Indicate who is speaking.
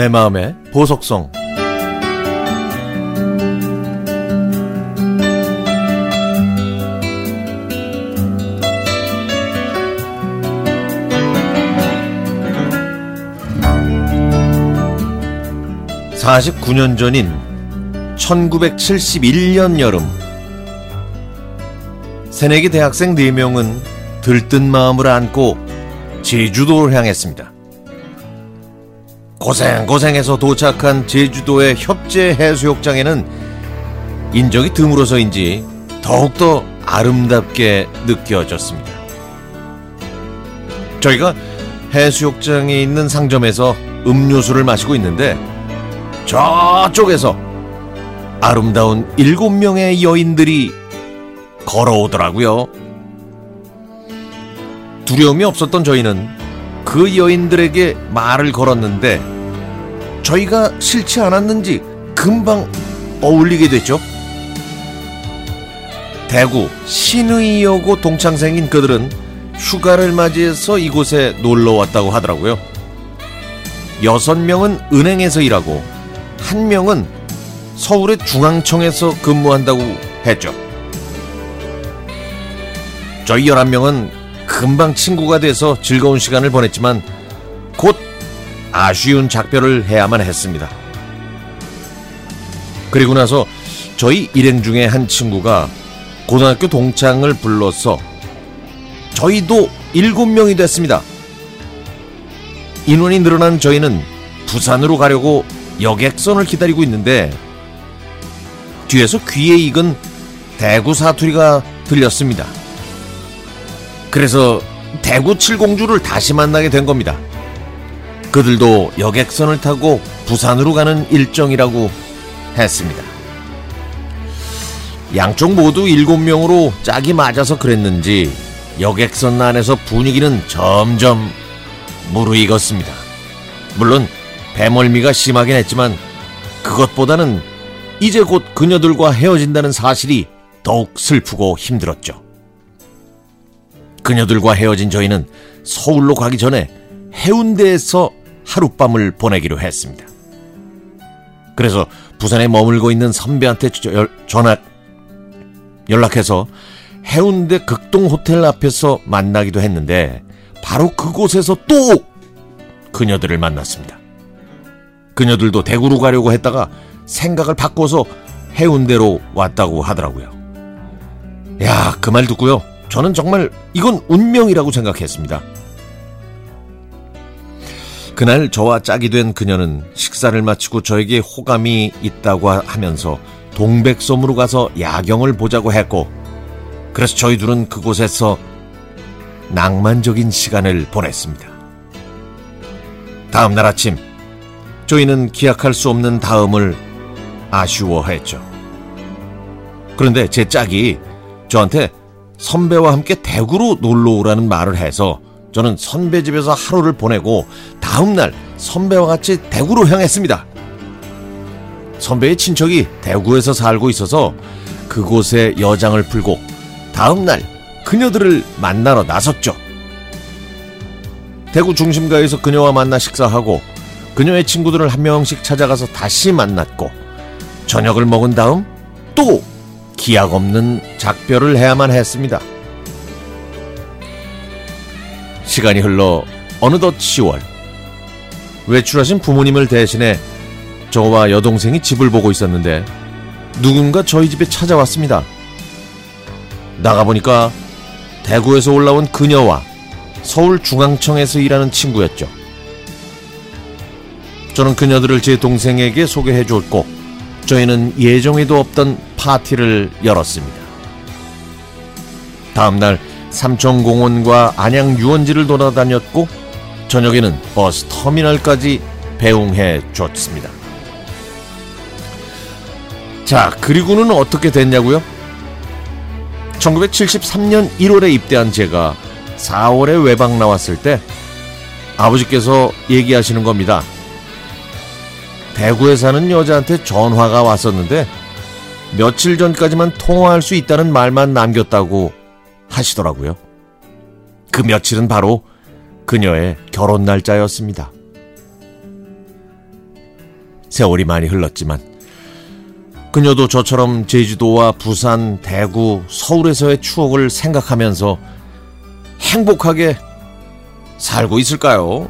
Speaker 1: 내 마음의 보석성 49년 전인 1971년 여름 새내기 대학생 4명은 들뜬 마음을 안고 제주도를 향했습니다. 고생고생해서 도착한 제주도의 협재 해수욕장에는 인적이 드물어서인지 더욱더 아름답게 느껴졌습니다. 저희가 해수욕장에 있는 상점에서 음료수를 마시고 있는데 저쪽에서 아름다운 일곱 명의 여인들이 걸어오더라고요. 두려움이 없었던 저희는 그 여인들에게 말을 걸었는데 저희가 싫지 않았는지 금방 어울리게 됐죠. 대구 신의여고 동창생인 그들은 휴가를 맞이해서 이곳에 놀러 왔다고 하더라고요. 여섯 명은 은행에서 일하고 한 명은 서울의 중앙청에서 근무한다고 했죠. 저희 11명은 금방 친구가 돼서 즐거운 시간을 보냈지만 곧 아쉬운 작별을 해야만 했습니다. 그리고 나서 저희 일행 중에 한 친구가 고등학교 동창을 불러서 저희도 일곱 명이 됐습니다. 인원이 늘어난 저희는 부산으로 가려고 여객선을 기다리고 있는데 뒤에서 귀에 익은 대구 사투리가 들렸습니다. 그래서 대구 칠공주를 다시 만나게 된 겁니다. 그들도 여객선을 타고 부산으로 가는 일정이라고 했습니다. 양쪽 모두 일곱 명으로 짝이 맞아서 그랬는지 여객선 안에서 분위기는 점점 무르익었습니다. 물론 배멀미가 심하긴 했지만 그것보다는 이제 곧 그녀들과 헤어진다는 사실이 더욱 슬프고 힘들었죠. 그녀들과 헤어진 저희는 서울로 가기 전에 해운대에서 하룻밤을 보내기로 했습니다. 그래서 부산에 머물고 있는 선배한테 전화 연락해서 해운대 극동 호텔 앞에서 만나기도 했는데 바로 그곳에서 또 그녀들을 만났습니다. 그녀들도 대구로 가려고 했다가 생각을 바꿔서 해운대로 왔다고 하더라고요. 야, 그 말 듣고요. 저는 정말 이건 운명이라고 생각했습니다. 그날 저와 짝이 된 그녀는 식사를 마치고 저에게 호감이 있다고 하면서 동백섬으로 가서 야경을 보자고 했고, 그래서 저희 둘은 그곳에서 낭만적인 시간을 보냈습니다. 다음 날 아침, 저희는 기약할 수 없는 다음을 아쉬워했죠. 그런데 제 짝이 저한테 선배와 함께 대구로 놀러 오라는 말을 해서 저는 선배 집에서 하루를 보내고 다음날 선배와 같이 대구로 향했습니다. 선배의 친척이 대구에서 살고 있어서 그곳에 여장을 풀고 다음날 그녀들을 만나러 나섰죠. 대구 중심가에서 그녀와 만나 식사하고 그녀의 친구들을 한 명씩 찾아가서 다시 만났고 저녁을 먹은 다음 또 기약 없는 작별을 해야만 했습니다. 시간이 흘러 어느덧 10월 외출하신 부모님을 대신해 저와 여동생이 집을 보고 있었는데 누군가 저희 집에 찾아왔습니다. 나가보니까 대구에서 올라온 그녀와 서울중앙청에서 일하는 친구였죠. 저는 그녀들을 제 동생에게 소개해 줬고 저희는 예정에도 없던 파티를 열었습니다. 다음날 삼천공원과 안양 유원지를 돌아다녔고 저녁에는 버스 터미널까지 배웅해 줬습니다. 자, 그리고는 어떻게 됐냐고요? 1973년 1월에 입대한 제가 4월에 외박 나왔을 때 아버지께서 얘기하시는 겁니다. 대구에 사는 여자한테 전화가 왔었는데 며칠 전까지만 통화할 수 있다는 말만 남겼다고 하시더라고요. 그 며칠은 바로 그녀의 결혼 날짜였습니다. 세월이 많이 흘렀지만 그녀도 저처럼 제주도와 부산, 대구, 서울에서의 추억을 생각하면서 행복하게 살고 있을까요?